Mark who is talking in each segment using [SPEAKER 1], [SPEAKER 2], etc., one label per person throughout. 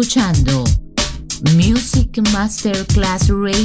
[SPEAKER 1] Escuchando Music Masterclass Radio,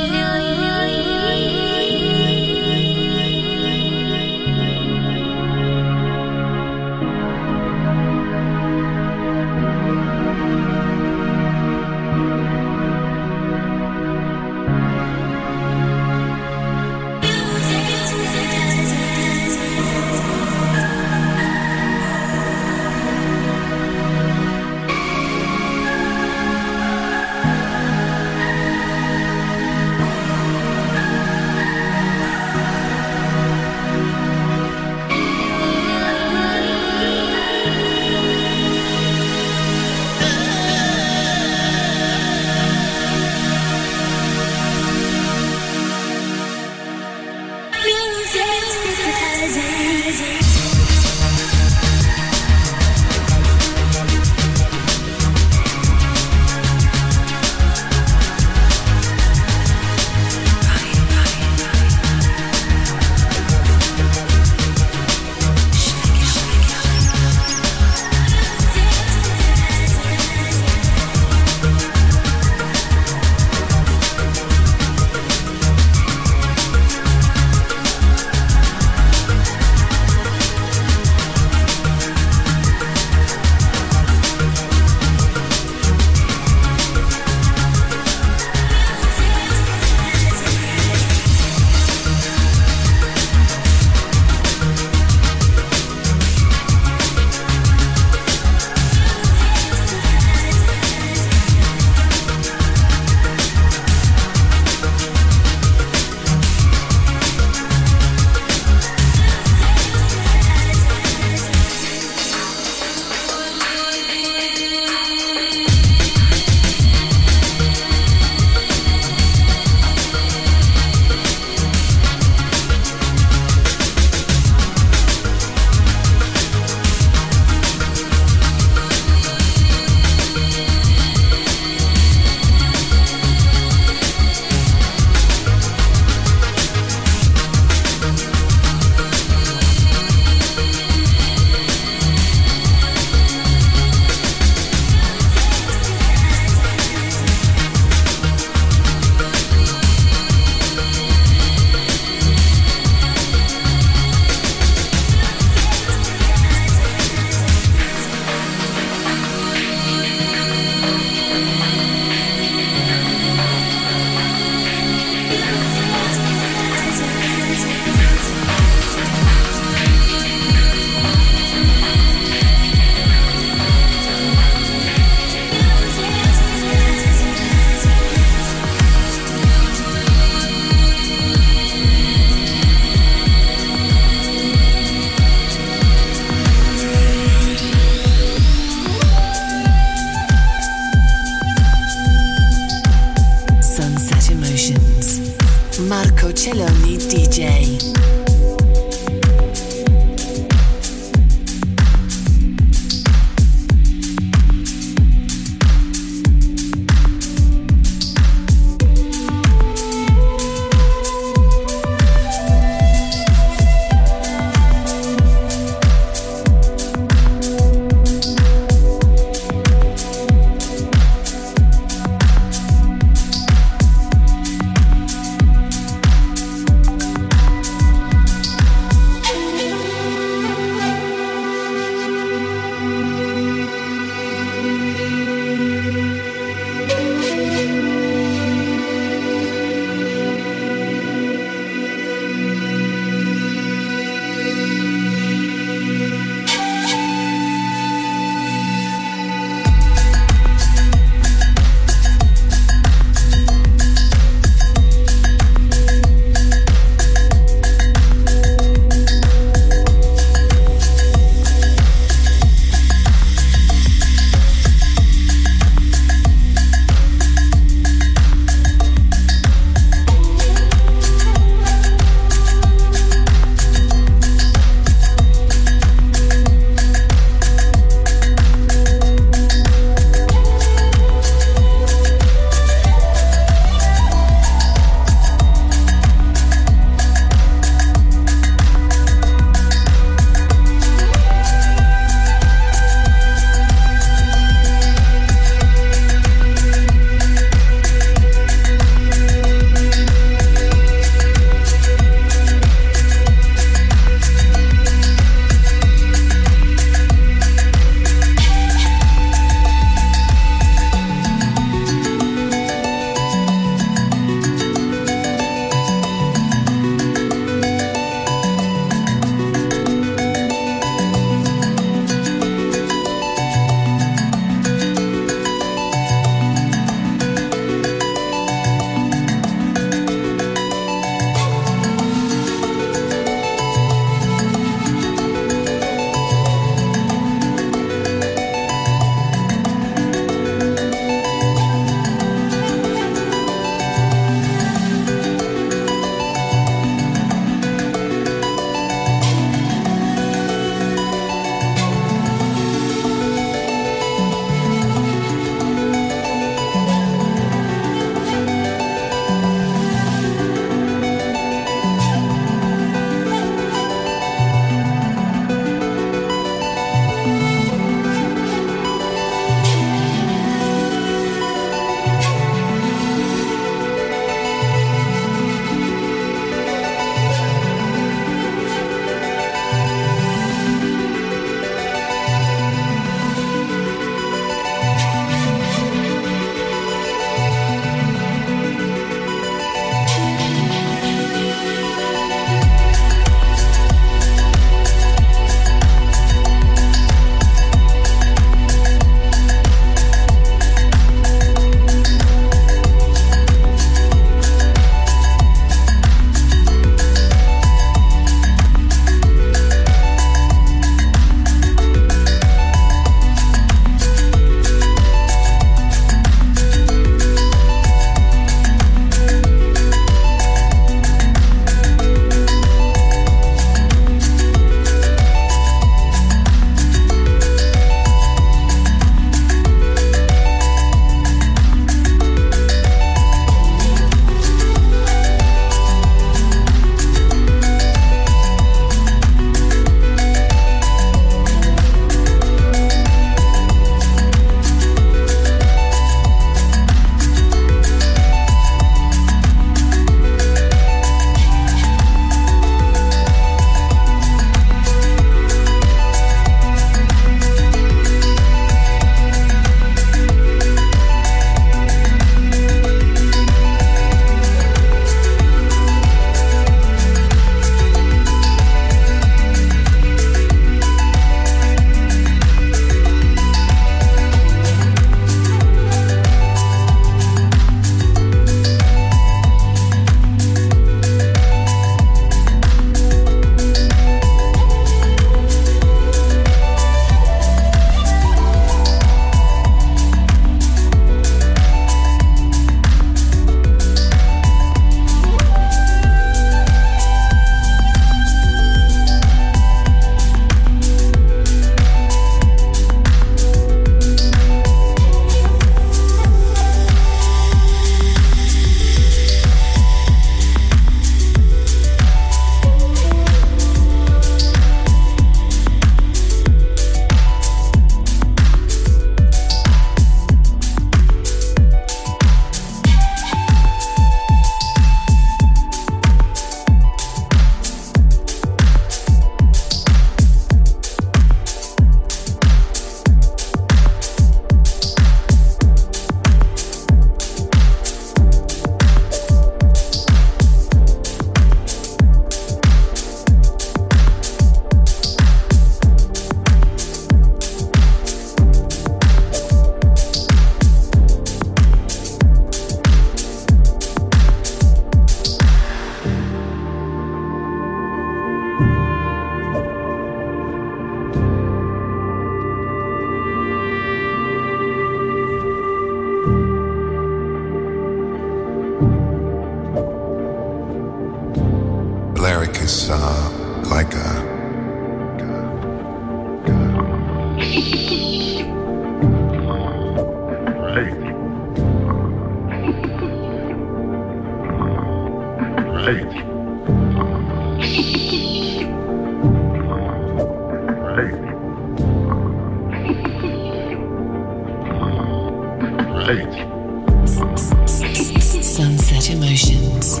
[SPEAKER 2] Sunset Emotions.